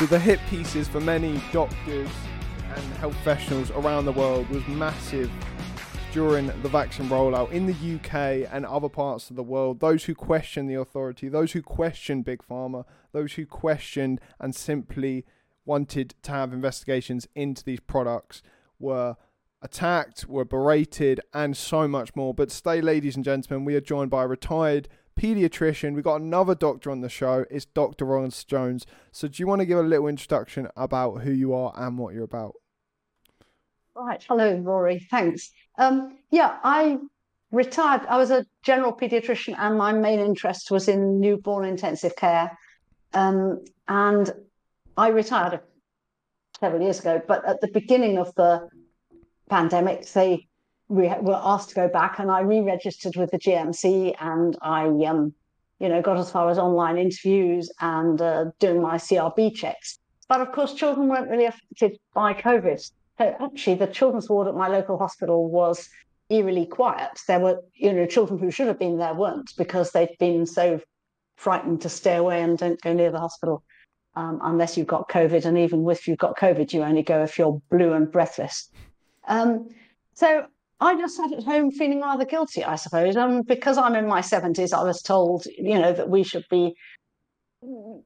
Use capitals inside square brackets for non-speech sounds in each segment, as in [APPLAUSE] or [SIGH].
So the hit pieces for many doctors and health professionals around the world was massive during the vaccine rollout in the UK and other parts of the world. Those who questioned the authority, those who questioned Big Pharma, those who questioned and simply wanted to have investigations into these products were attacked, were berated, and so much more. But stay, ladies and gentlemen, we are joined by a retired pediatrician. We've got another doctor on the show. It's Dr. Lawrence Jones. So, do you want to give a little introduction about who you are and what you're about? Right. Hello, Rory. Thanks. Um, yeah, I retired. I was a general pediatrician, and my main interest was in newborn intensive care. Um, and I retired several years ago. But at the beginning of the pandemic, they we were asked to go back, and I re-registered with the GMC, and I, um, you know, got as far as online interviews and uh, doing my CRB checks. But of course, children weren't really affected by COVID. So actually, the children's ward at my local hospital was eerily quiet. There were, you know, children who should have been there weren't because they'd been so frightened to stay away and don't go near the hospital um, unless you've got COVID. And even if you've got COVID, you only go if you're blue and breathless. Um, so I just sat at home feeling rather guilty, I suppose. And because I'm in my 70s, I was told, you know, that we should be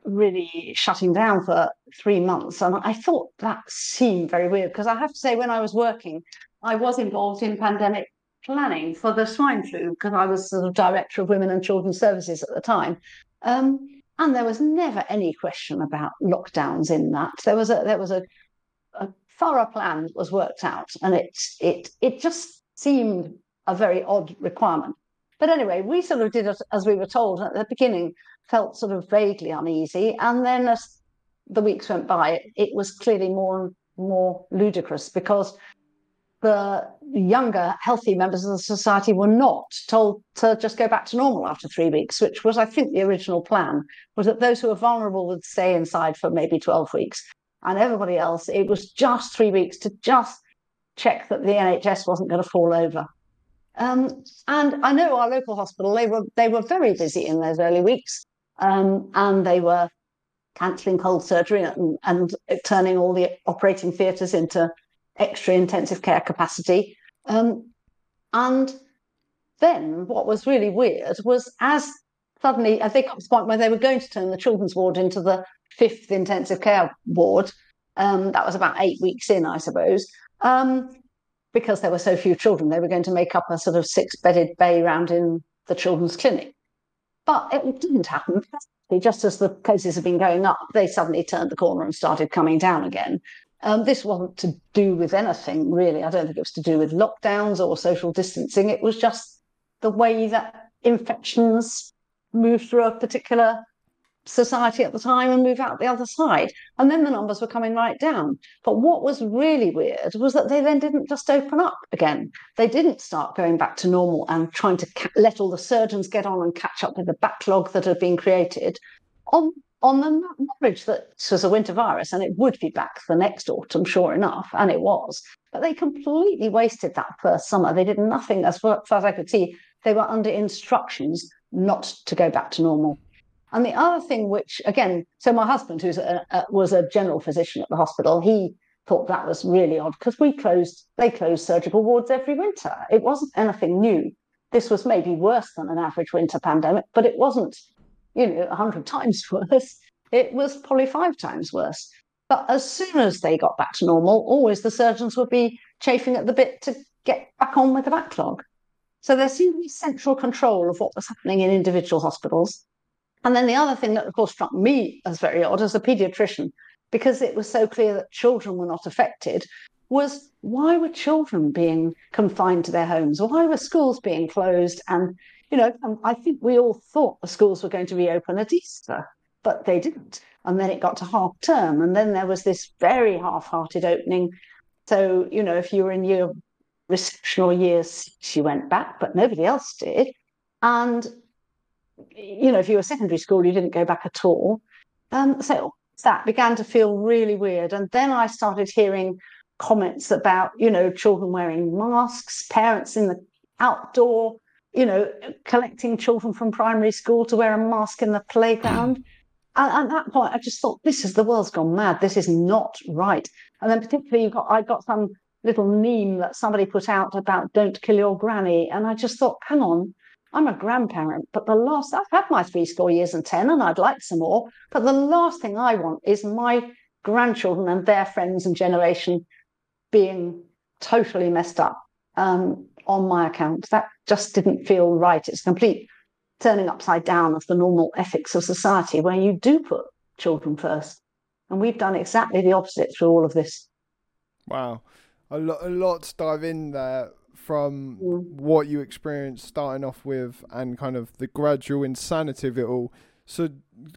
really shutting down for three months. And I thought that seemed very weird because I have to say, when I was working, I was involved in pandemic planning for the swine flu because I was sort of director of women and children's services at the time. Um, and there was never any question about lockdowns in that. There was a there was a, a thorough plan that was worked out, and it it it just seemed a very odd requirement. But anyway, we sort of did it as we were told at the beginning, felt sort of vaguely uneasy. And then as the weeks went by, it was clearly more and more ludicrous because the younger, healthy members of the society were not told to just go back to normal after three weeks, which was, I think, the original plan, was that those who were vulnerable would stay inside for maybe 12 weeks. And everybody else, it was just three weeks to just check that the NHS wasn't going to fall over. Um, and I know our local hospital, they were they were very busy in those early weeks. Um, and they were cancelling cold surgery and, and turning all the operating theatres into extra intensive care capacity. Um, and then what was really weird was as suddenly, I think up to the point where they were going to turn the children's ward into the fifth intensive care ward, um, that was about eight weeks in, I suppose. Um, because there were so few children, they were going to make up a sort of six bedded bay round in the children's clinic. But it didn't happen. Just as the cases have been going up, they suddenly turned the corner and started coming down again. Um, this wasn't to do with anything really. I don't think it was to do with lockdowns or social distancing. It was just the way that infections move through a particular society at the time and move out the other side. And then the numbers were coming right down. But what was really weird was that they then didn't just open up again. They didn't start going back to normal and trying to ca- let all the surgeons get on and catch up with the backlog that had been created on on the knowledge that this was a winter virus and it would be back the next autumn, sure enough, and it was. But they completely wasted that first summer. They did nothing, as far, as, far as I could see. They were under instructions not to go back to normal. And the other thing, which again, so my husband, who was a general physician at the hospital, he thought that was really odd because we closed, they closed surgical wards every winter. It wasn't anything new. This was maybe worse than an average winter pandemic, but it wasn't, you know, 100 [LAUGHS] times worse. It was probably five times worse. But as soon as they got back to normal, always the surgeons would be chafing at the bit to get back on with the backlog. So there seemed to be central control of what was happening in individual hospitals. And then the other thing that, of course, struck me as very odd as a pediatrician, because it was so clear that children were not affected, was why were children being confined to their homes? Why were schools being closed? And, you know, I think we all thought the schools were going to reopen at Easter, but they didn't. And then it got to half term. And then there was this very half hearted opening. So, you know, if you were in your reception or year six, you went back, but nobody else did. And you know, if you were secondary school, you didn't go back at all. Um, so that began to feel really weird. And then I started hearing comments about, you know, children wearing masks, parents in the outdoor, you know, collecting children from primary school to wear a mask in the playground. [CLEARS THROAT] And at that point, I just thought, this is the world's gone mad. This is not right. And then particularly, you got I got some little meme that somebody put out about don't kill your granny, and I just thought, hang on, I'm a grandparent, but the last I've had my three score years and ten, and I'd like some more. But the last thing I want is my grandchildren and their friends and generation being totally messed up um, on my account. That just didn't feel right. It's complete turning upside down of the normal ethics of society where you do put children first. And we've done exactly the opposite through all of this. Wow. A, lo- a lot to dive in there from what you experienced starting off with and kind of the gradual insanity of it all. So,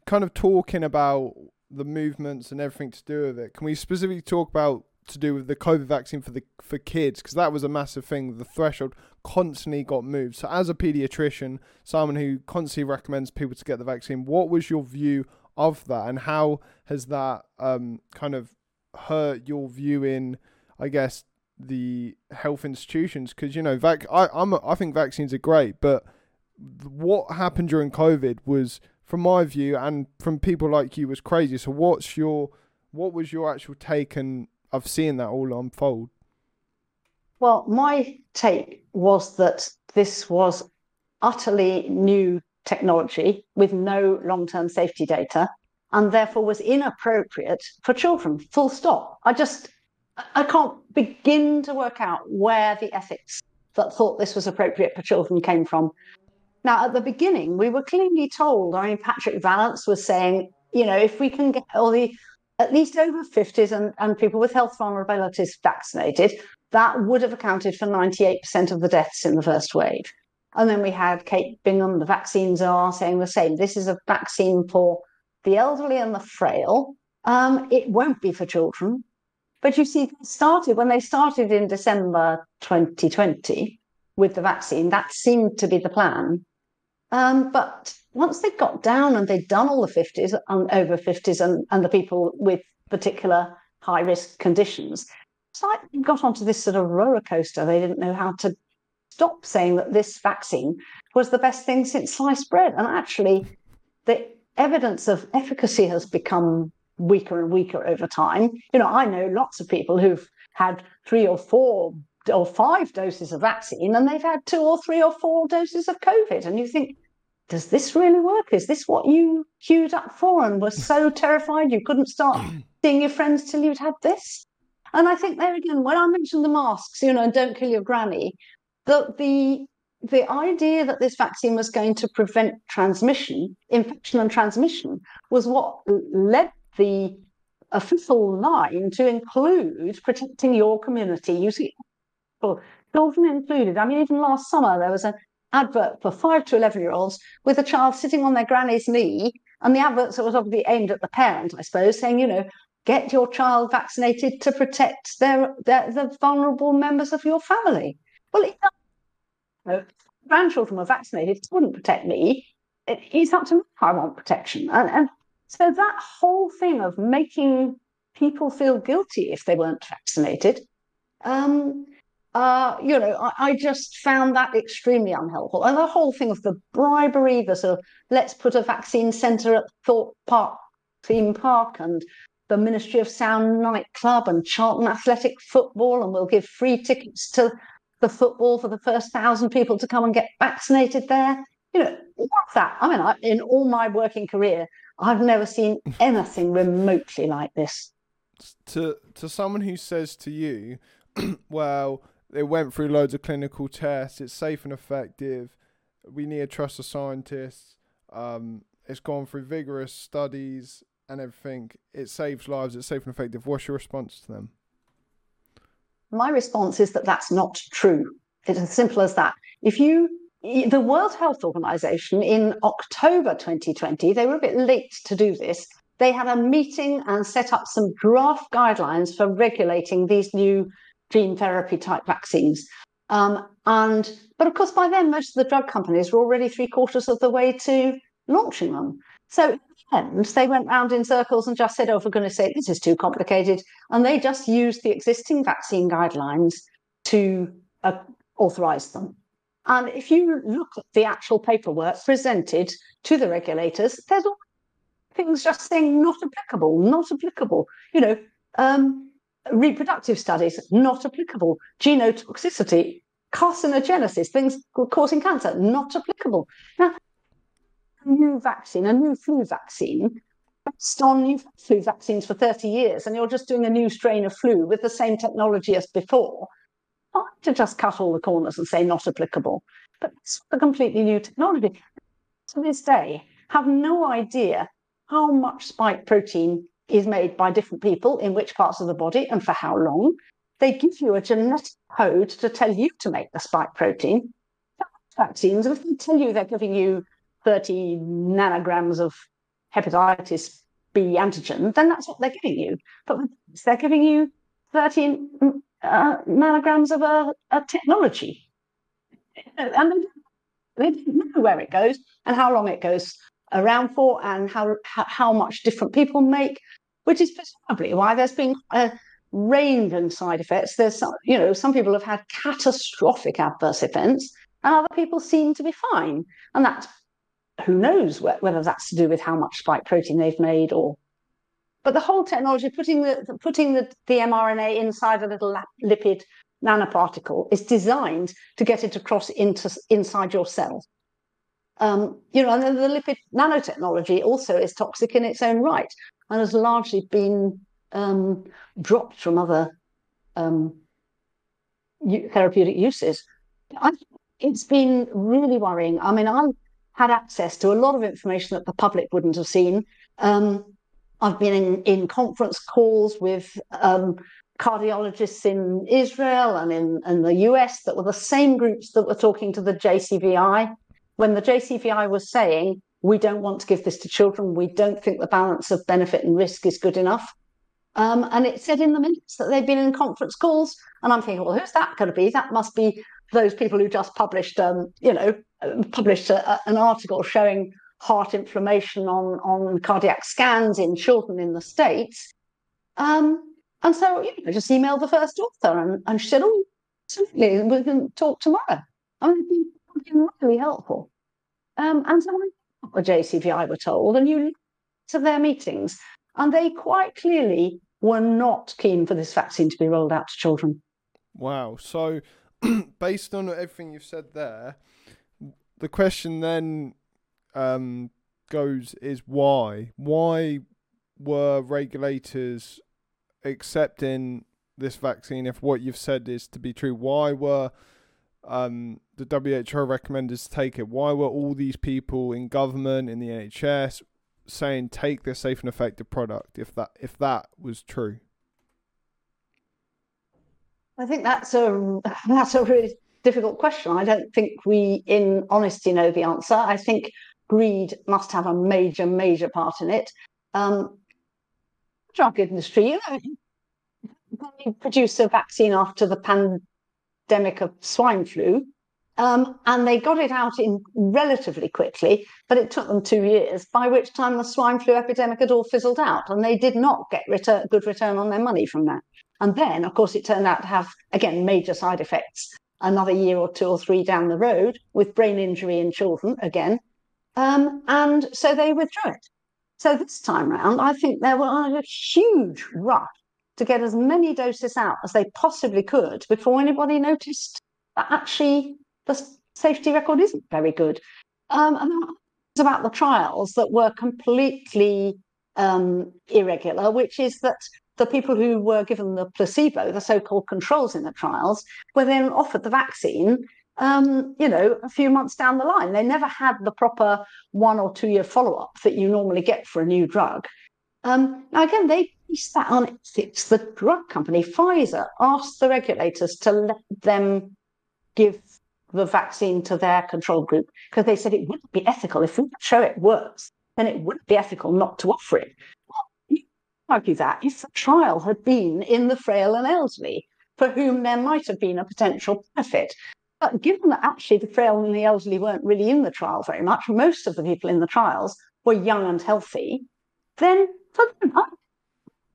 kind of talking about the movements and everything to do with it, can we specifically talk about to do with the COVID vaccine for the for kids because that was a massive thing. The threshold constantly got moved. So, as a pediatrician, someone who constantly recommends people to get the vaccine, what was your view of that, and how has that um, kind of hurt your view in, I guess, the health institutions? Because you know, vac- I I'm I think vaccines are great, but what happened during COVID was, from my view and from people like you, was crazy. So, what's your what was your actual take and of seeing that all unfold? Well, my take was that this was utterly new technology with no long term safety data and therefore was inappropriate for children, full stop. I just, I can't begin to work out where the ethics that thought this was appropriate for children came from. Now, at the beginning, we were clearly told, I mean, Patrick Vallance was saying, you know, if we can get all the at least over 50s and, and people with health vulnerabilities vaccinated, that would have accounted for 98% of the deaths in the first wave. And then we had Kate Bingham, the vaccines are saying the same. This is a vaccine for the elderly and the frail. Um, it won't be for children. But you see, started when they started in December 2020 with the vaccine, that seemed to be the plan. Um, but once they got down and they'd done all the 50s and over 50s and, and the people with particular high risk conditions, like they got onto this sort of roller coaster. They didn't know how to stop saying that this vaccine was the best thing since sliced bread. And actually, the evidence of efficacy has become weaker and weaker over time. You know, I know lots of people who've had three or four or five doses of vaccine and they've had two or three or four doses of COVID. And you think, does this really work? Is this what you queued up for and were so [LAUGHS] terrified you couldn't start [CLEARS THROAT] seeing your friends till you'd had this? And I think there again, when I mentioned the masks, you know, and don't kill your granny, the the the idea that this vaccine was going to prevent transmission, infection and transmission, was what led the official line to include protecting your community. You see, children included. I mean, even last summer there was an advert for five to 11 year olds with a child sitting on their granny's knee. And the advert was obviously aimed at the parent, I suppose, saying, you know, get your child vaccinated to protect their, their the vulnerable members of your family. Well, it, you know, grandchildren were vaccinated, it wouldn't protect me. It, it's up to me I want protection. And, and so that whole thing of making people feel guilty if they weren't vaccinated um, uh, you know, I, I, just found that extremely unhelpful. And the whole thing of the bribery, the sort of let's put a vaccine centre at Thorpe Park theme park and the Ministry of Sound nightclub and Charlton Athletic football, and we'll give free tickets to the football for the first thousand people to come and get vaccinated there. You know, what's that? I mean, I, in all my working career, I've never seen [LAUGHS] anything remotely like this. To to someone who says to you, [CLEARS THROAT] well, it went through loads of clinical tests. It's safe and effective. We need to trust the scientists. Um, it's gone through vigorous studies and everything. It saves lives. It's safe and effective. What's your response to them? My response is that that's not true. It's as simple as that. If you, the World Health Organization in October 2020, they were a bit late to do this. They had a meeting and set up some draft guidelines for regulating these new gene therapy type vaccines. Um, and but of course, by then most of the drug companies were already three quarters of the way to launching them. So in the end, they went round in circles and just said, "Oh, for goodness' sake, this is too complicated," and they just used the existing vaccine guidelines to uh, authorize them. And if you look at the actual paperwork presented to the regulators, there's all things just saying not applicable, not applicable. You know, um, reproductive studies, not applicable. Genotoxicity, carcinogenesis, things causing cancer, not applicable. Now, a new vaccine, a new flu vaccine, based on had flu vaccines for 30 years and you're just doing a new strain of flu with the same technology as before, hard to just cut all the corners and say not applicable. But it's a completely new technology. To this day, have no idea how much spike protein is made by different people in which parts of the body and for how long. They give you a genetic code to tell you to make the spike protein. Vaccines, if they tell you they're giving you 30 nanograms of hepatitis B antigen, then that's what they're giving you. But they're giving you 13 uh, nanograms of a, a, technology. And they don't know where it goes and how long it goes around for and how, how much different people make, which is presumably why there's been a range of side effects. There's some, you know, some people have had catastrophic adverse events and other people seem to be fine. And that's who knows whether that's to do with how much spike protein they've made or but the whole technology putting the putting the, the mrna inside a little lipid nanoparticle is designed to get it across into inside your cell. Um, you know and then the lipid nanotechnology also is toxic in its own right and has largely been um, dropped from other um, therapeutic uses. I, it's been really worrying. I mean i'm had access to a lot of information that the public wouldn't have seen. Um, I've been in, in conference calls with um, cardiologists in Israel and in, in the US that were the same groups that were talking to the JCVI when the JCVI was saying, we don't want to give this to children. We don't think the balance of benefit and risk is good enough. Um, and it said in the minutes that they'd been in conference calls. And I'm thinking, well, who's that going to be? That must be those people who just published, um, you know, published a, a, an article showing heart inflammation on, on cardiac scans in children in the States. Um, and so you know, I just emailed the first author and, and she said, Oh, absolutely, we can talk tomorrow. I mean, it's been really helpful. Um, and so I, the JCVI were told, and you to their meetings, and they quite clearly were not keen for this vaccine to be rolled out to children. Wow. So, [CLEARS THROAT] based on everything you've said there, the question then um, goes is why? Why were regulators accepting this vaccine if what you've said is to be true? Why were um, the WHO recommenders to take it? Why were all these people in government, in the NHS, saying take this safe and effective product if that if that was true? I think that's a that's a really difficult question. I don't think we, in honesty, know the answer. I think greed must have a major, major part in it. Um, drug industry, you know, when they produced a vaccine after the pandemic of swine flu, um, and they got it out in relatively quickly, but it took them two years, by which time the swine flu epidemic had all fizzled out, and they did not get return, good return on their money from that. And then, of course, it turned out to have, again, major side effects another year or two or three down the road with brain injury in children again. Um, and so they withdrew it. So this time round, I think there was a huge rush to get as many doses out as they possibly could before anybody noticed that actually the safety record isn't very good. Um, and was about the trials that were completely um, irregular, which is that the people who were given the placebo, the so-called controls in the trials, were then offered the vaccine. Um, you know, a few months down the line, they never had the proper one or two year follow up that you normally get for a new drug. Um, now, again, they based that on ethics. The drug company, Pfizer, asked the regulators to let them give the vaccine to their control group because they said it wouldn't be ethical if we show it works, then it wouldn't be ethical not to offer it argue that if the trial had been in the frail and elderly, for whom there might have been a potential benefit. But given that actually the frail and the elderly weren't really in the trial very much, most of the people in the trials were young and healthy, then for them,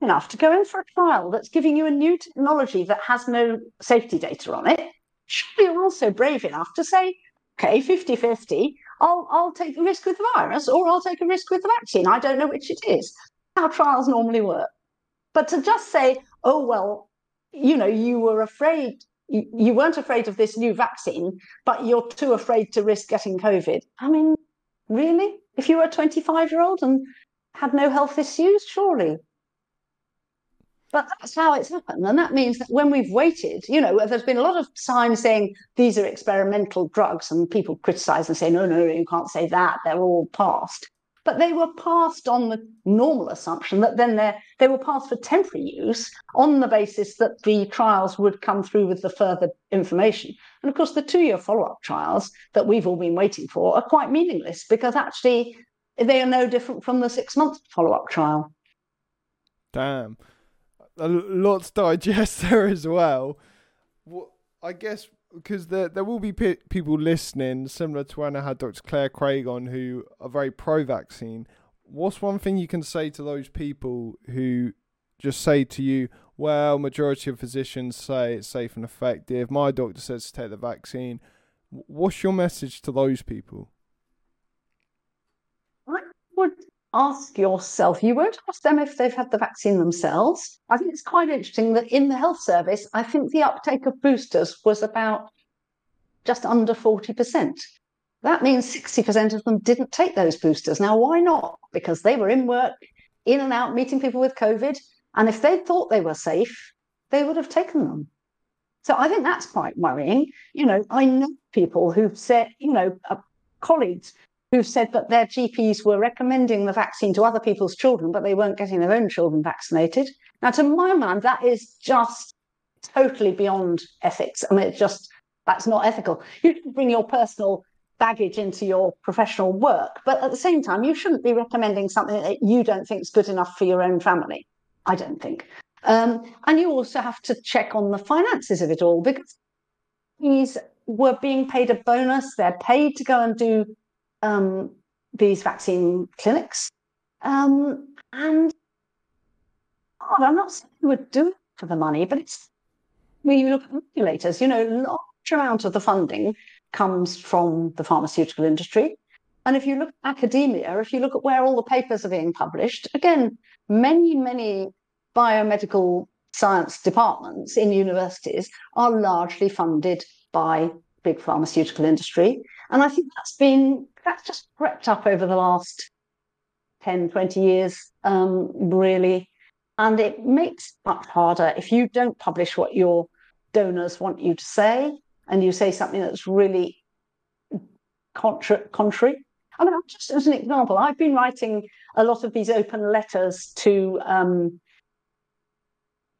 enough to go in for a trial that's giving you a new technology that has no safety data on it, should you're also brave enough to say, okay, 50 50, I'll I'll take the risk with the virus or I'll take a risk with the vaccine. I don't know which it is. How trials normally work. But to just say, oh well, you know, you were afraid you, weren't afraid of this new vaccine, but you're too afraid to risk getting COVID. I mean, really? If you were a 25 year old and had no health issues, surely but that's how it's happened. And that means that when we've waited, you know, there's been a lot of signs saying these are experimental drugs, and people criticize and say, no, no, you can't say that. They're all passed. But they were passed on the normal assumption that then they were passed for temporary use on the basis that the trials would come through with the further information. And of course, the two year follow up trials that we've all been waiting for are quite meaningless because actually they are no different from the six month follow up trial. Damn a lot to digest [LAUGHS] there as well. I guess because there there will be pe- people listening, similar to when I had Dr. Claire Craig on, who are very pro-vaccine. What's one thing you can say to those people who just say to you, "Well, majority of physicians say it's safe and effective. My doctor says to take the vaccine." What's your message to those people? I would ask yourself, you won't ask them if they've had the vaccine themselves. I think it's quite interesting that in the health service, I think the uptake of boosters was about just under 40%. That means 60% of them didn't take those boosters. Now, why not? Because they were in work, in and out, meeting people with COVID. And if they thought they were safe, they would have taken them. So I think that's quite worrying. You know, I know people who've said, you know, uh, colleagues who said that their GPs were recommending the vaccine to other people's children, but they weren't getting their own children vaccinated. Now, to my mind, that is just totally beyond ethics. I mean, it's just that's not ethical. You can bring your personal baggage into your professional work, but at the same time, you shouldn't be recommending something that you don't think is good enough for your own family. I don't think. Um, and you also have to check on the finances of it all because these were being paid a bonus. They're paid to go and do um, these vaccine clinics. Um, and God, I'm not saying we would do it for the money, but it's when you look at regulators, you know, large amount of the funding comes from the pharmaceutical industry. And if you look at academia, if you look at where all the papers are being published, again, many, many biomedical science departments in universities are largely funded by big pharmaceutical industry. And I think that's been that's just crept up over the last 10, 20 years, um, really. And it makes much harder if you don't publish what your donors want you to say and you say something that's really contra- contrary. I mean, just as an example, I've been writing a lot of these open letters to um,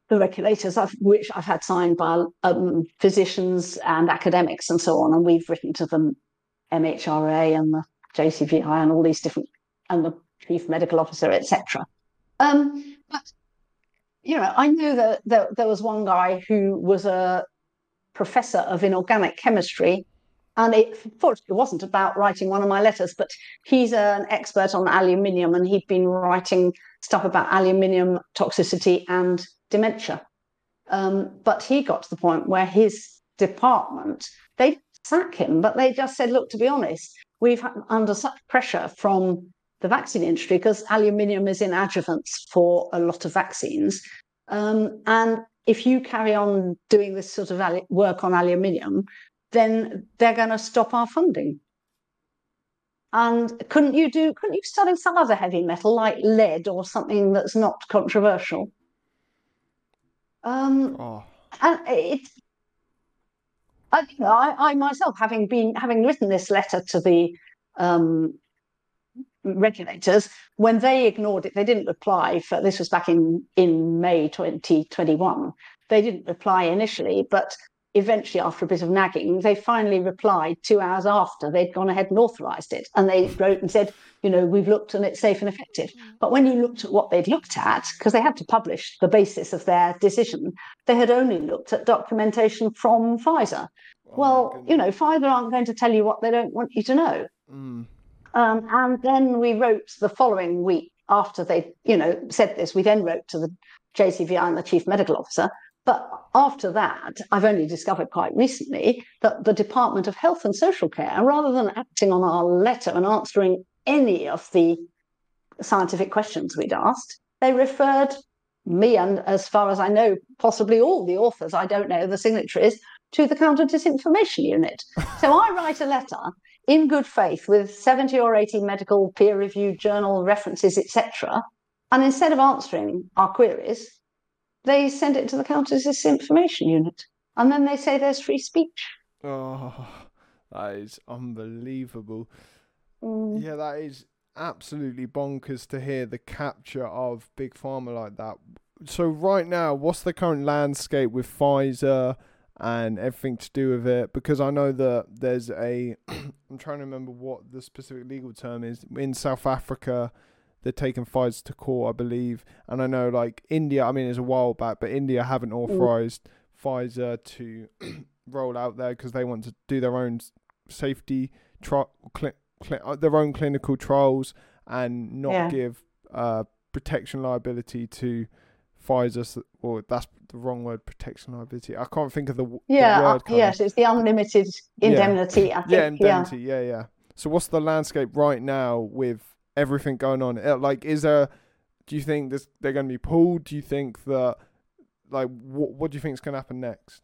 the regulators, which I've had signed by um, physicians and academics and so on, and we've written to them MHRA and the JCVI and all these different, and the chief medical officer, etc. Um, but you know, I knew that there, there was one guy who was a professor of inorganic chemistry, and it fortunately wasn't about writing one of my letters, but he's an expert on aluminium, and he'd been writing stuff about aluminium toxicity and dementia. Um, but he got to the point where his department they sack him. But they just said, look, to be honest, we've had under such pressure from the vaccine industry because aluminium is in adjuvants for a lot of vaccines. Um, and if you carry on doing this sort of work on aluminium, then they're going to stop our funding. And couldn't you do? Couldn't you study some other heavy metal like lead or something that's not controversial? Um, oh. And it, I, you know, I, I, myself, having been having written this letter to the um, regulators, when they ignored it, they didn't reply. For this was back in in May 2021. They didn't reply initially, but eventually, after a bit of nagging, they finally replied two hours after they'd gone ahead and authorised it, and they wrote and said, you know, we've looked and it's safe and effective. Mm. But when you looked at what they'd looked at, because they had to publish the basis of their decision, they had only looked at documentation from Pfizer. Oh, well, you know, Pfizer aren't going to tell you what they don't want you to know. Mm. Um, and then we wrote the following week after they, you know, said this. We then wrote to the JCVI and the chief medical officer, But after that, I've only discovered quite recently that the Department of Health and Social Care, rather than acting on our letter and answering any of the scientific questions we'd asked, they referred me and, as far as I know, possibly all the authors, I don't know the signatories, to the Counter Disinformation Unit. [LAUGHS] so I write a letter in good faith with 70 or 80 medical peer reviewed journal references, etc. And instead of answering our queries, they send it to the Counter Disinformation Unit. And then they say there's free speech. Oh, that is unbelievable. Mm. Yeah, that is absolutely bonkers to hear the capture of big pharma like that. So right now, what's the current landscape with Pfizer and everything to do with it? Because I know that there's a [CLEARS THROAT] I'm trying to remember what the specific legal term is in South Africa. They're taking Pfizer to court, I believe, and I know like India. I mean, it's a while back, but India haven't authorized Pfizer to [CLEARS THROAT] roll out there because they want to do their own safety trial, cl- cl- uh, their own clinical trials, and not Yeah. give uh, protection liability to Pfizer. Or that's the wrong word, protection liability. I can't think of the, the Yeah, uh, word. of- yes, it's the unlimited indemnity, I think. yeah, indemnity. Yeah, yeah. So what's the landscape right now with everything going on? Uh, Like, is there? Do you think this they're going to be pulled? Do you think that? Like, what what do you think is going to happen next?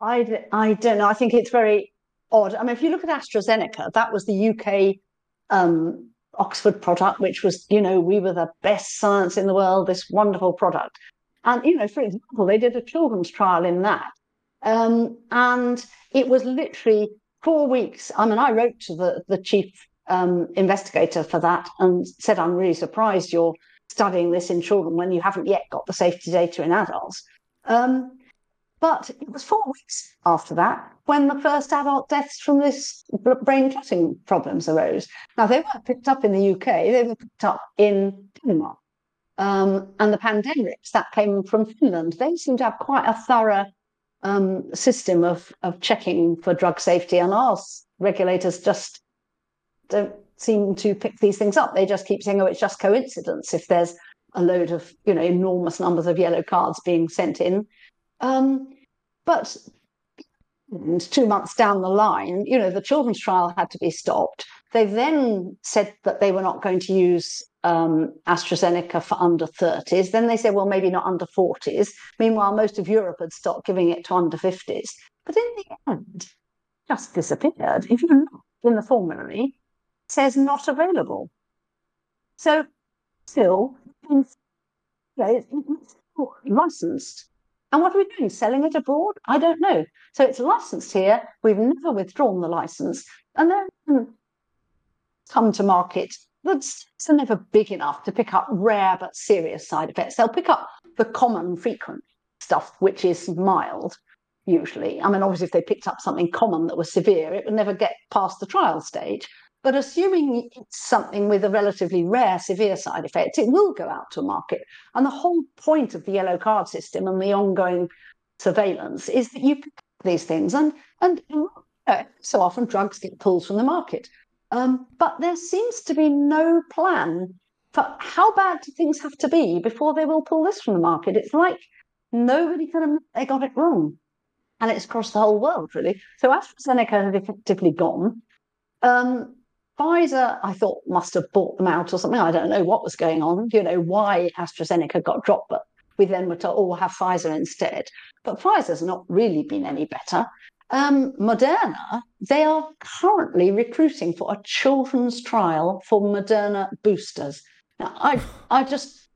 I I don't know. I think it's very odd. I mean, if you look at AstraZeneca, that was the UK um, Oxford product, which was, you know, we were the best science in the world, this wonderful product. And, you know, for example, they did a children's trial in that. Um, and it was literally four weeks. I mean, I wrote to the, the chief um, investigator for that and said, I'm really surprised you're studying this in children when you haven't yet got the safety data in adults. Um, but it was four weeks after that when the first adult deaths from this brain clotting problems arose. Now, they weren't picked up in the UK, they were picked up in Denmark. Um, and the pandemics that came from Finland, they seem to have quite a thorough um, system of, of checking for drug safety, and our regulators just don't seem to pick these things up. They just keep saying, oh, it's just coincidence if there's a load of, you know, enormous numbers of yellow cards being sent in. Um, but two months down the line, you know, the children's trial had to be stopped. They then said that they were not going to use um, AstraZeneca for under 30s. Then they said, well, maybe not under 40s. Meanwhile, most of Europe had stopped giving it to under 50s. But in the end, just disappeared. If you look in the formulary, says not available. So still, licensed. And what are we doing? Selling it abroad? I don't know. So it's licensed here. We've never withdrawn the license. And then come to market that's are never big enough to pick up rare but serious side effects. They'll pick up the common, frequent stuff, which is mild, usually. I mean, obviously, if they picked up something common that was severe, it would never get past the trial stage. But assuming it's something with a relatively rare, severe side effect, it will go out to market. And the whole point of the yellow card system and the ongoing surveillance is that you pick these things, and and uh, so often drugs get pulled from the market. Um, but there seems to be no plan for how bad do things have to be before they will pull this from the market. It's like nobody can admit they got it wrong, and it's across the whole world really. So AstraZeneca had effectively gone. Um, Pfizer, I thought, must have bought them out or something. I don't know what was going on, you know, why AstraZeneca got dropped, but we then were told, oh, we'll have Pfizer instead. But Pfizer's not really been any better. Um, Moderna, they are currently recruiting for a children's trial for Moderna boosters. Now, I, I just,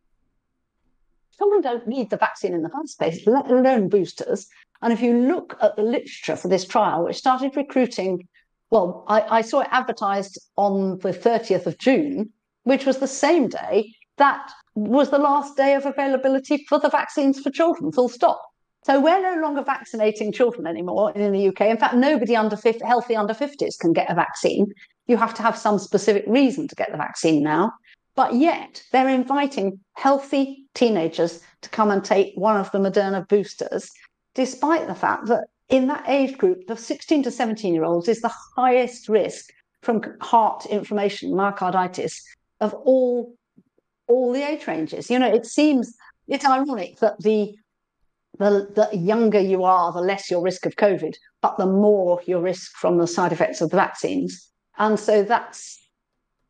children don't need the vaccine in the first place, let alone boosters. And if you look at the literature for this trial, which started recruiting well, I, I, saw it advertised on the 30th of June, which was the same day that was the last day of availability for the vaccines for children, full stop. So we're no longer vaccinating children anymore in the UK. In fact, nobody under 50, healthy under 50s can get a vaccine. You have to have some specific reason to get the vaccine now. But yet they're inviting healthy teenagers to come and take one of the Moderna boosters, despite the fact that in that age group, the 16 to 17 year olds is the highest risk from heart inflammation, myocarditis, of all all the age ranges. You know, it seems it's ironic that the the, the younger you are, the less your risk of COVID, but the more your risk from the side effects of the vaccines. And so that's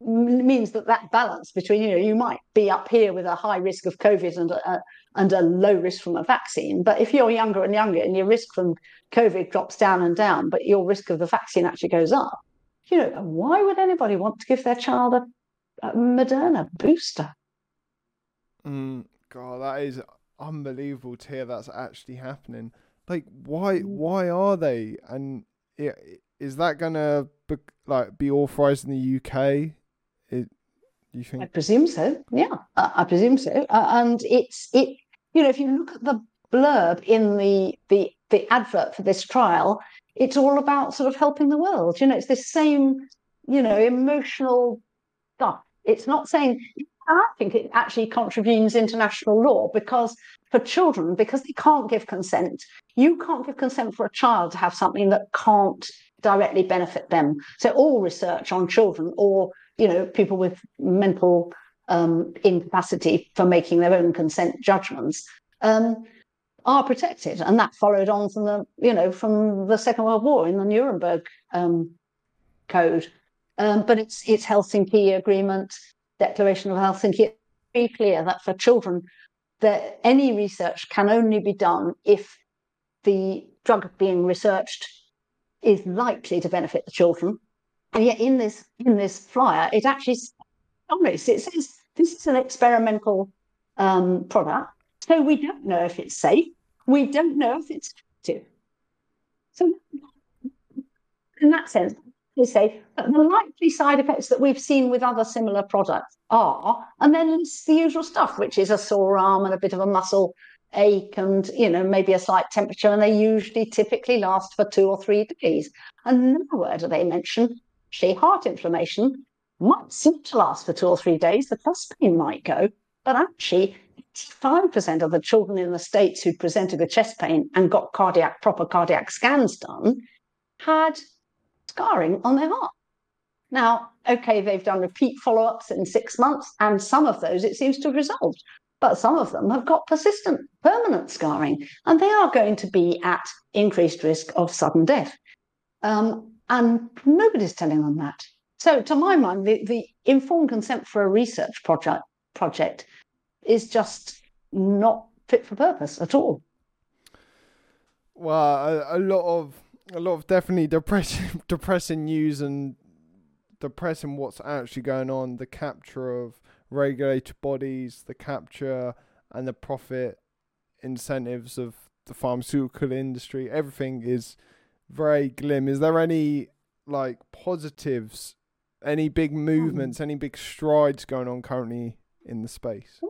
means that that balance between you know you might be up here with a high risk of COVID and a, and a low risk from a vaccine, but if you're younger and younger and your risk from COVID drops down and down, but your risk of the vaccine actually goes up, you know why would anybody want to give their child a, a Moderna booster? Mm, God, that is unbelievable to hear that's actually happening. Like, why? Mm. Why are they? And is that gonna be, like be authorized in the UK? It, you think? I presume so. Yeah, I, I presume so. Uh, and it's it. You know, if you look at the blurb in the the the advert for this trial, it's all about sort of helping the world. You know, it's this same you know emotional stuff. It's not saying. I think it actually contravenes international law because for children, because they can't give consent, you can't give consent for a child to have something that can't directly benefit them. So all research on children or you know people with mental um, incapacity for making their own consent judgments um, are protected, and that followed on from the you know from the Second World War in the Nuremberg um, Code. Um, but it's it's Helsinki Agreement, Declaration of Helsinki. It's very clear that for children, that any research can only be done if the drug being researched is likely to benefit the children. And yet in this in this flyer, it actually honest, it says this is an experimental um, product. So we don't know if it's safe. We don't know if it's effective. So in that sense, they say the likely side effects that we've seen with other similar products are, and then it's the usual stuff, which is a sore arm and a bit of a muscle ache and you know maybe a slight temperature and they usually typically last for two or three days and nowhere do they mention say heart inflammation might seem to last for two or three days the chest pain might go but actually 85% of the children in the states who presented with chest pain and got cardiac proper cardiac scans done had scarring on their heart now okay they've done repeat follow-ups in six months and some of those it seems to have resolved but some of them have got persistent, permanent scarring, and they are going to be at increased risk of sudden death. Um, and nobody's telling them that. So, to my mind, the, the informed consent for a research project project is just not fit for purpose at all. Well, a, a lot of a lot of definitely depressing [LAUGHS] depressing news and depressing what's actually going on. The capture of regulated bodies, the capture and the profit incentives of the pharmaceutical industry. Everything is very glim. Is there any like positives, any big movements, any big strides going on currently in the space?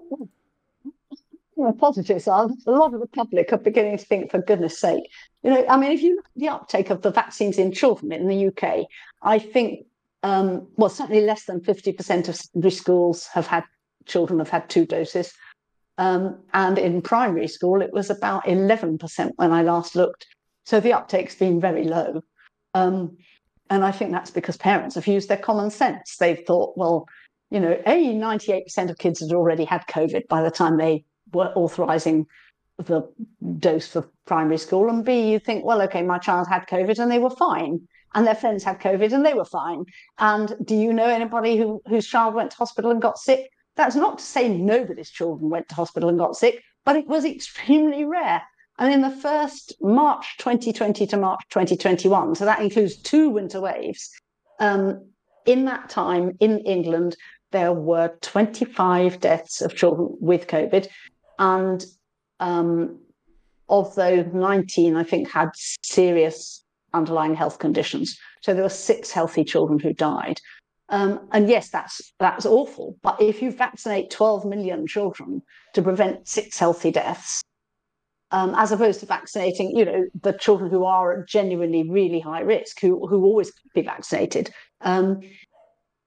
Yeah, positives are a lot of the public are beginning to think, for goodness sake, you know, I mean, if you look at the uptake of the vaccines in children in the UK, I think um, well, certainly less than 50% of secondary schools have had children have had two doses. Um, and in primary school, it was about 11% when I last looked. So the uptake's been very low. Um, and I think that's because parents have used their common sense. They've thought, well, you know, A, 98% of kids had already had COVID by the time they were authorizing the dose for primary school. And B, you think, well, okay, my child had COVID and they were fine and their friends had COVID and they were fine. And do you know anybody who, whose child went to hospital and got sick? That's not to say nobody's children went to hospital and got sick, but it was extremely rare. And in the first March 2020 to March 2021, so that includes two winter waves, um, in that time in England, there were 25 deaths of children with COVID. And um, of those, 19, I think, had serious underlying health conditions. So there were six healthy children who died. Um, and yes, that's that's awful. But if you vaccinate 12 million children to prevent six healthy deaths, um, as opposed to vaccinating, you know, the children who are at genuinely really high risk, who who always be vaccinated. Um,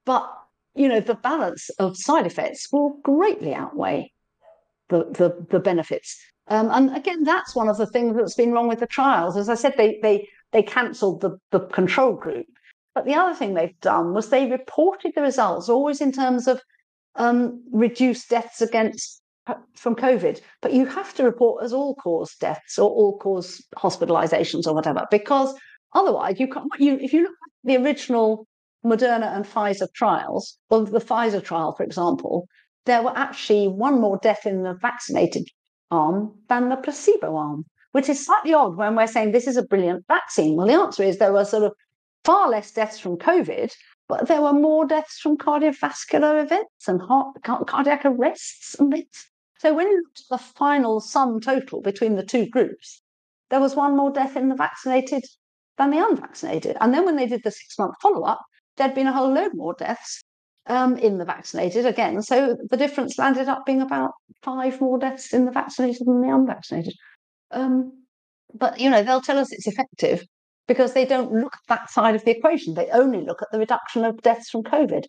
but you know, the balance of side effects will greatly outweigh the the, the benefits. Um, and again, that's one of the things that's been wrong with the trials. As I said, they they they cancelled the, the control group. But the other thing they've done was they reported the results always in terms of um, reduced deaths against Uh, from COVID, but you have to report as all cause deaths or all cause hospitalizations or whatever, because otherwise you can't. You, if you look at the original Moderna and Pfizer trials, or the Pfizer trial, for example, there were actually one more death in the vaccinated arm than the placebo arm, which is slightly odd when we're saying this is a brilliant vaccine. Well, the answer is there were sort of far less deaths from COVID, but there were more deaths from cardiovascular events and heart, cardiac arrests and bits. So when you looked at the final sum total between the two groups, there was one more death in the vaccinated than the unvaccinated. And then when they did the six month follow up, there'd been a whole load more deaths um, in the vaccinated again. So the difference landed up being about five more deaths in the vaccinated than the unvaccinated. Um, but you know they'll tell us it's effective because they don't look at that side of the equation. They only look at the reduction of deaths from COVID.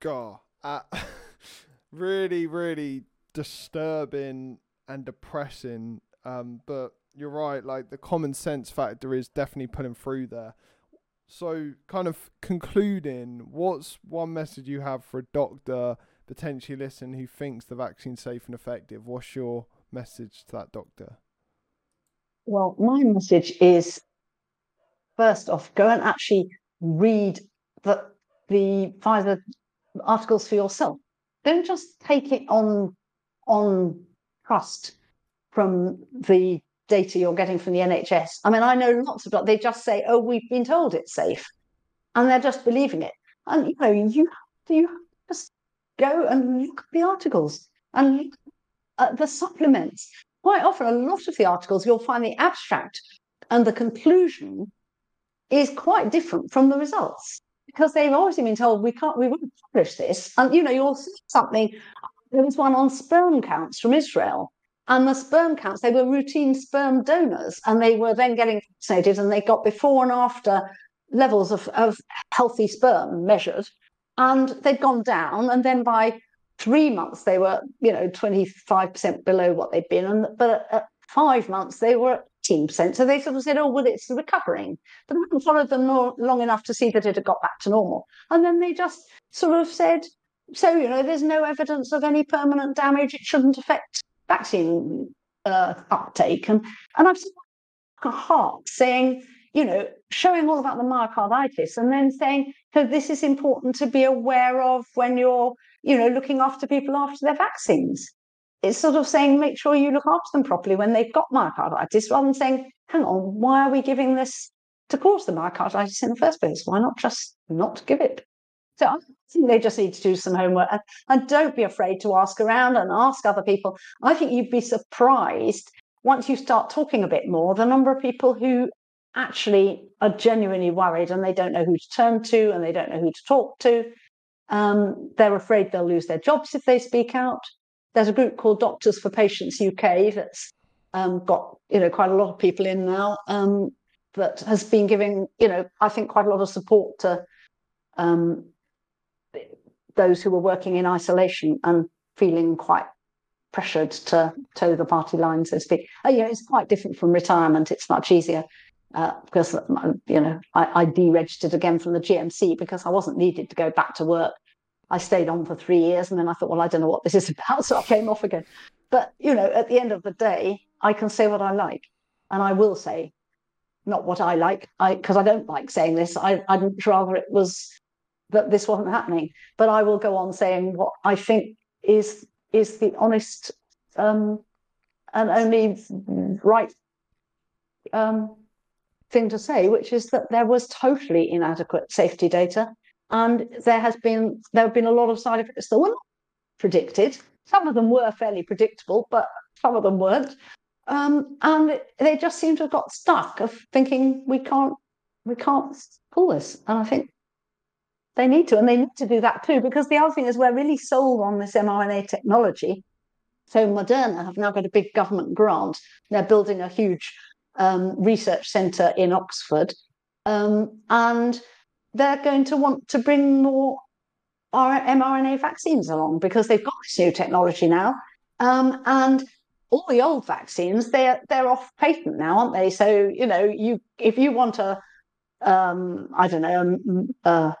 God, uh, [LAUGHS] really, really disturbing and depressing. Um, but you're right. Like the common sense factor is definitely pulling through there. So, kind of concluding, what's one message you have for a doctor potentially listening who thinks the vaccine's safe and effective? What's your message to that doctor? Well, my message is first off, go and actually read the the Pfizer articles for yourself. Don't just take it on on trust from the data you're getting from the NHS. I mean, I know lots of they just say, "Oh, we've been told it's safe," and they're just believing it. And you know, you you just go and look at the articles and look at the supplements. Quite often, a lot of the articles you'll find the abstract and the conclusion is quite different from the results because they've obviously been told we can't, we won't publish this. And you know, you'll see something. There was one on sperm counts from Israel, and the sperm counts, they were routine sperm donors, and they were then getting vaccinated, and they got before and after levels of, of healthy sperm measured, and they'd gone down, and then by three months they were, you know, 25% below what they'd been, and but at five months they were 18%. So they sort of said, oh, well, it's recovering. But I hadn't followed them long enough to see that it had got back to normal. And then they just sort of said, so, you know, there's no evidence of any permanent damage. It shouldn't affect vaccine uh, uptake. And, and I've seen a heart saying, you know, showing all about the myocarditis and then saying, so this is important to be aware of when you're, you know, looking after people after their vaccines it's sort of saying make sure you look after them properly when they've got myocarditis rather than saying hang on why are we giving this to cause the myocarditis in the first place why not just not give it so i think they just need to do some homework and, and don't be afraid to ask around and ask other people. I think you'd be surprised once you start talking a bit more the number of people who actually are genuinely worried and they don't know who to turn to and they don't know who to talk to. Um, they're afraid they'll lose their jobs if they speak out. There's a group called Doctors for Patients UK that's um, got you know quite a lot of people in now um, that has been giving you know I think quite a lot of support to um, those who were working in isolation and feeling quite pressured to toe the party line, so to speak. Uh, you know, it's quite different from retirement. It's much easier uh, because you know I, I deregistered again from the GMC because I wasn't needed to go back to work I stayed on for three years and then I thought, well, I don't know what this is [LAUGHS] about. So I came off again. But, you know, at the end of the day, I can say what I like. And I will say not what I like, because I, I, don't like saying this. I, I'd rather it was that this wasn't happening. But I will go on saying what I think is is the honest um, and only right um, thing to say, which is that there was totally inadequate safety data and there has been there have been a lot of side effects that were not predicted. Some of them were fairly predictable, but some of them weren't. Um, and they just seem to have got stuck of thinking we can't we can't pull this. And I think they need to, and they need to do that too, because the other thing is we're really sold on this mRNA technology. So Moderna have now got a big government grant. They're building a huge um, research centre in Oxford, um, and they're going to want to bring more mRNA vaccines along because they've got this new technology now. Um, and all the old vaccines, they're they're off patent now, aren't they? So you know, you if you want a, um, I don't know, a, a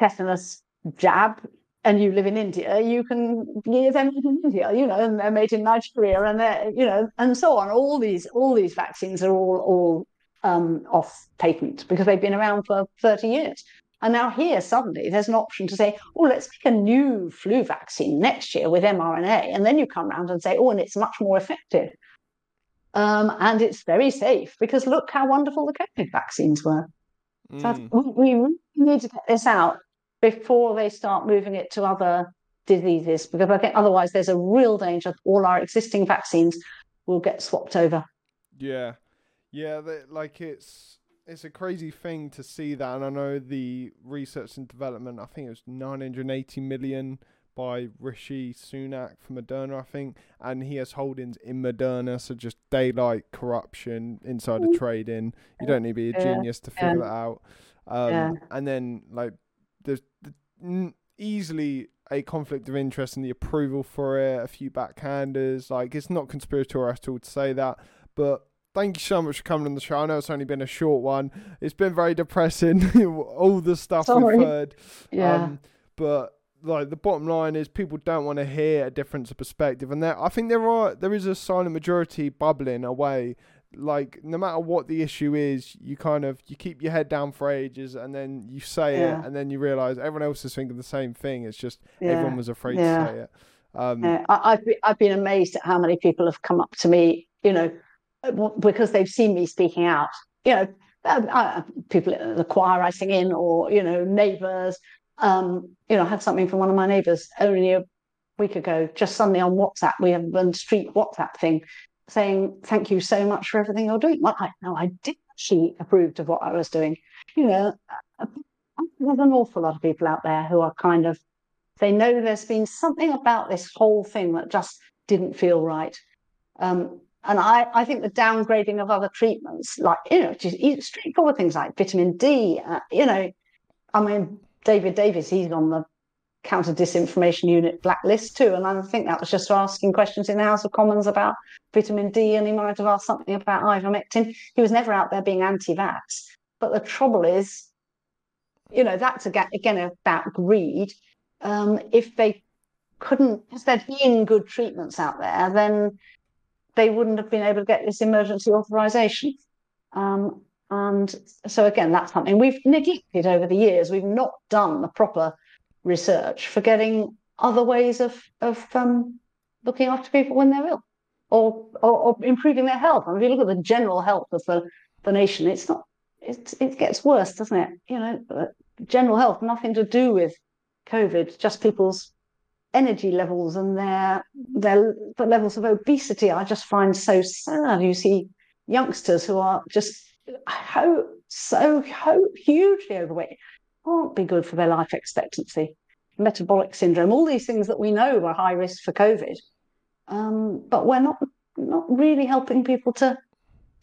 tetanus jab, and you live in India, you can yeah, they're in India, you know, and they're made in Nigeria, and they're you know, and so on. All these all these vaccines are all all um, off patent because they've been around for thirty years. And now here suddenly there's an option to say, oh, let's make a new flu vaccine next year with mRNA, and then you come around and say, oh, and it's much more effective, um, and it's very safe because look how wonderful the COVID vaccines were. Mm. So we really need to get this out before they start moving it to other diseases, because I think otherwise there's a real danger all our existing vaccines will get swapped over. Yeah, yeah, they, like it's it's a crazy thing to see that, and I know the research and development. I think it was 980 million by Rishi Sunak for Moderna, I think, and he has holdings in Moderna, so just daylight corruption, insider trading. You don't need to be a genius to figure yeah. that out. Um, yeah. And then like easily a conflict of interest in the approval for it, a few backhanders. Like, it's not conspiratorial at all to say that. But thank you so much for coming on the show. I know it's only been a short one. It's been very depressing, [LAUGHS] all the stuff Sorry. we've heard. Yeah. Um, but like the bottom line is people don't want to hear a difference of perspective and there I think there are there is a silent majority bubbling away like no matter what the issue is, you kind of you keep your head down for ages, and then you say yeah. it, and then you realize everyone else is thinking the same thing. It's just yeah. everyone was afraid yeah. to say it. Um, I, have I've been amazed at how many people have come up to me, you know, because they've seen me speaking out. You know, uh, uh, people at the choir I sing in, or you know, neighbours. Um, you know, I had something from one of my neighbours only a week ago, just suddenly on WhatsApp. We have a street WhatsApp thing saying thank you so much for everything you're doing. Well, I know I did. She approved of what I was doing. You know, there's an awful lot of people out there who are kind of they know there's been something about this whole thing that just didn't feel right. Um, and I, I think the downgrading of other treatments, like you know, just straightforward things like vitamin D. Uh, you know, I mean, David Davis, he's on the counter disinformation unit blacklist too. And I think that was just asking questions in the House of Commons about vitamin D, and he might have asked something about ivermectin. He was never out there being anti-vax. But the trouble is, you know, that's again about greed. Um, if they couldn't, if there'd been good treatments out there, then they wouldn't have been able to get this emergency authorization. Um, and so again, that's something we've neglected over the years. We've not done the proper research for getting other ways of of um, looking after people when they're ill or, or, or improving their health. I mean, if you look at the general health of the, the nation, it's not it, it gets worse, doesn't it? You know, general health, nothing to do with COVID, just people's energy levels and their their the levels of obesity. I just find so sad. You see youngsters who are just how so how hugely overweight can't be good for their life expectancy. Metabolic syndrome, all these things that we know are high risk for COVID, um, but we're not not really helping people to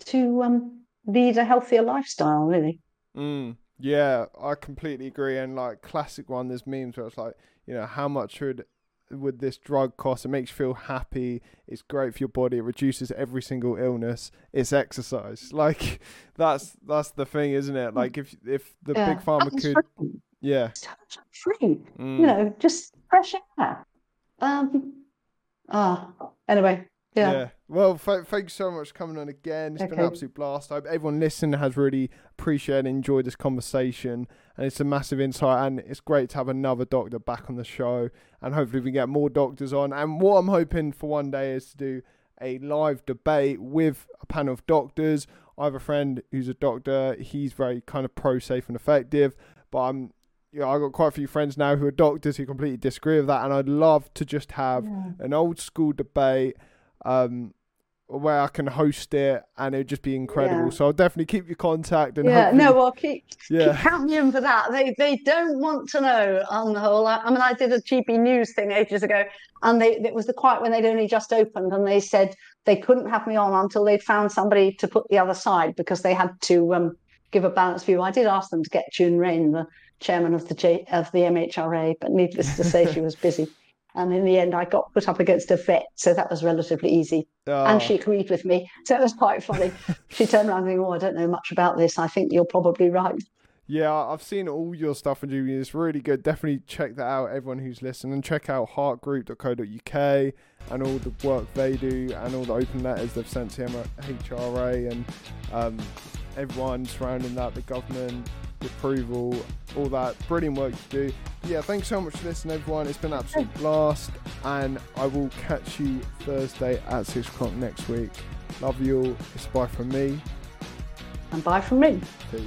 to um, lead a healthier lifestyle, really. Mm, yeah, I completely agree. And like classic one, there's memes where it's like, you know, how much would would this drug cost? It makes you feel happy. It's great for your body. It reduces every single illness. It's exercise. [LAUGHS] Like that's that's the thing, isn't it? Like if if the yeah. big pharma could, free. yeah, free. Mm. You know, just fresh air. Um. Ah. Anyway, yeah. yeah. Well, th- thanks so much for coming on again. It's okay. been an absolute blast. I hope everyone listening has really appreciated and enjoyed this conversation. And it's a massive insight. And it's great to have another doctor back on the show. And hopefully, we get more doctors on. And what I'm hoping for one day is to do a live debate with a panel of doctors. I have a friend who's a doctor. He's very kind of pro, safe, and effective. But I'm you know, I've got quite a few friends now who are doctors who completely disagree with that, and I'd love to just have yeah. an old school debate um, where I can host it and it would just be incredible. Yeah. So I'll definitely keep your contact and yeah, no, well keep yeah. keep counting in for that. They they don't want to know on the whole. I, I mean, I did a GB News thing ages ago, and they it was the quiet when they'd only just opened, and they said they couldn't have me on until they'd found somebody to put the other side because they had to um, give a balanced view. I did ask them to get June Raine, the chairman of the J, of the MHRA, but needless to say, she was busy. And in the end, I got put up against a vet, so that was relatively easy. Oh. And she agreed with me, so it was quite funny. [LAUGHS] she turned around and "Oh, I don't know much about this. I think you're probably right." Yeah, I've seen all your stuff and. It's really good. Definitely check that out, everyone who's listening. Check out hartgroup.co.uk and all the work they do and all the open letters they've sent to HRA and um, everyone surrounding that, the government, approval, all that. Brilliant work you do. Yeah, thanks so much for listening, everyone. It's been an absolute blast, and I will catch you Thursday at 6 o'clock next week. Love you all. It's bye from me. And bye from me. Peace.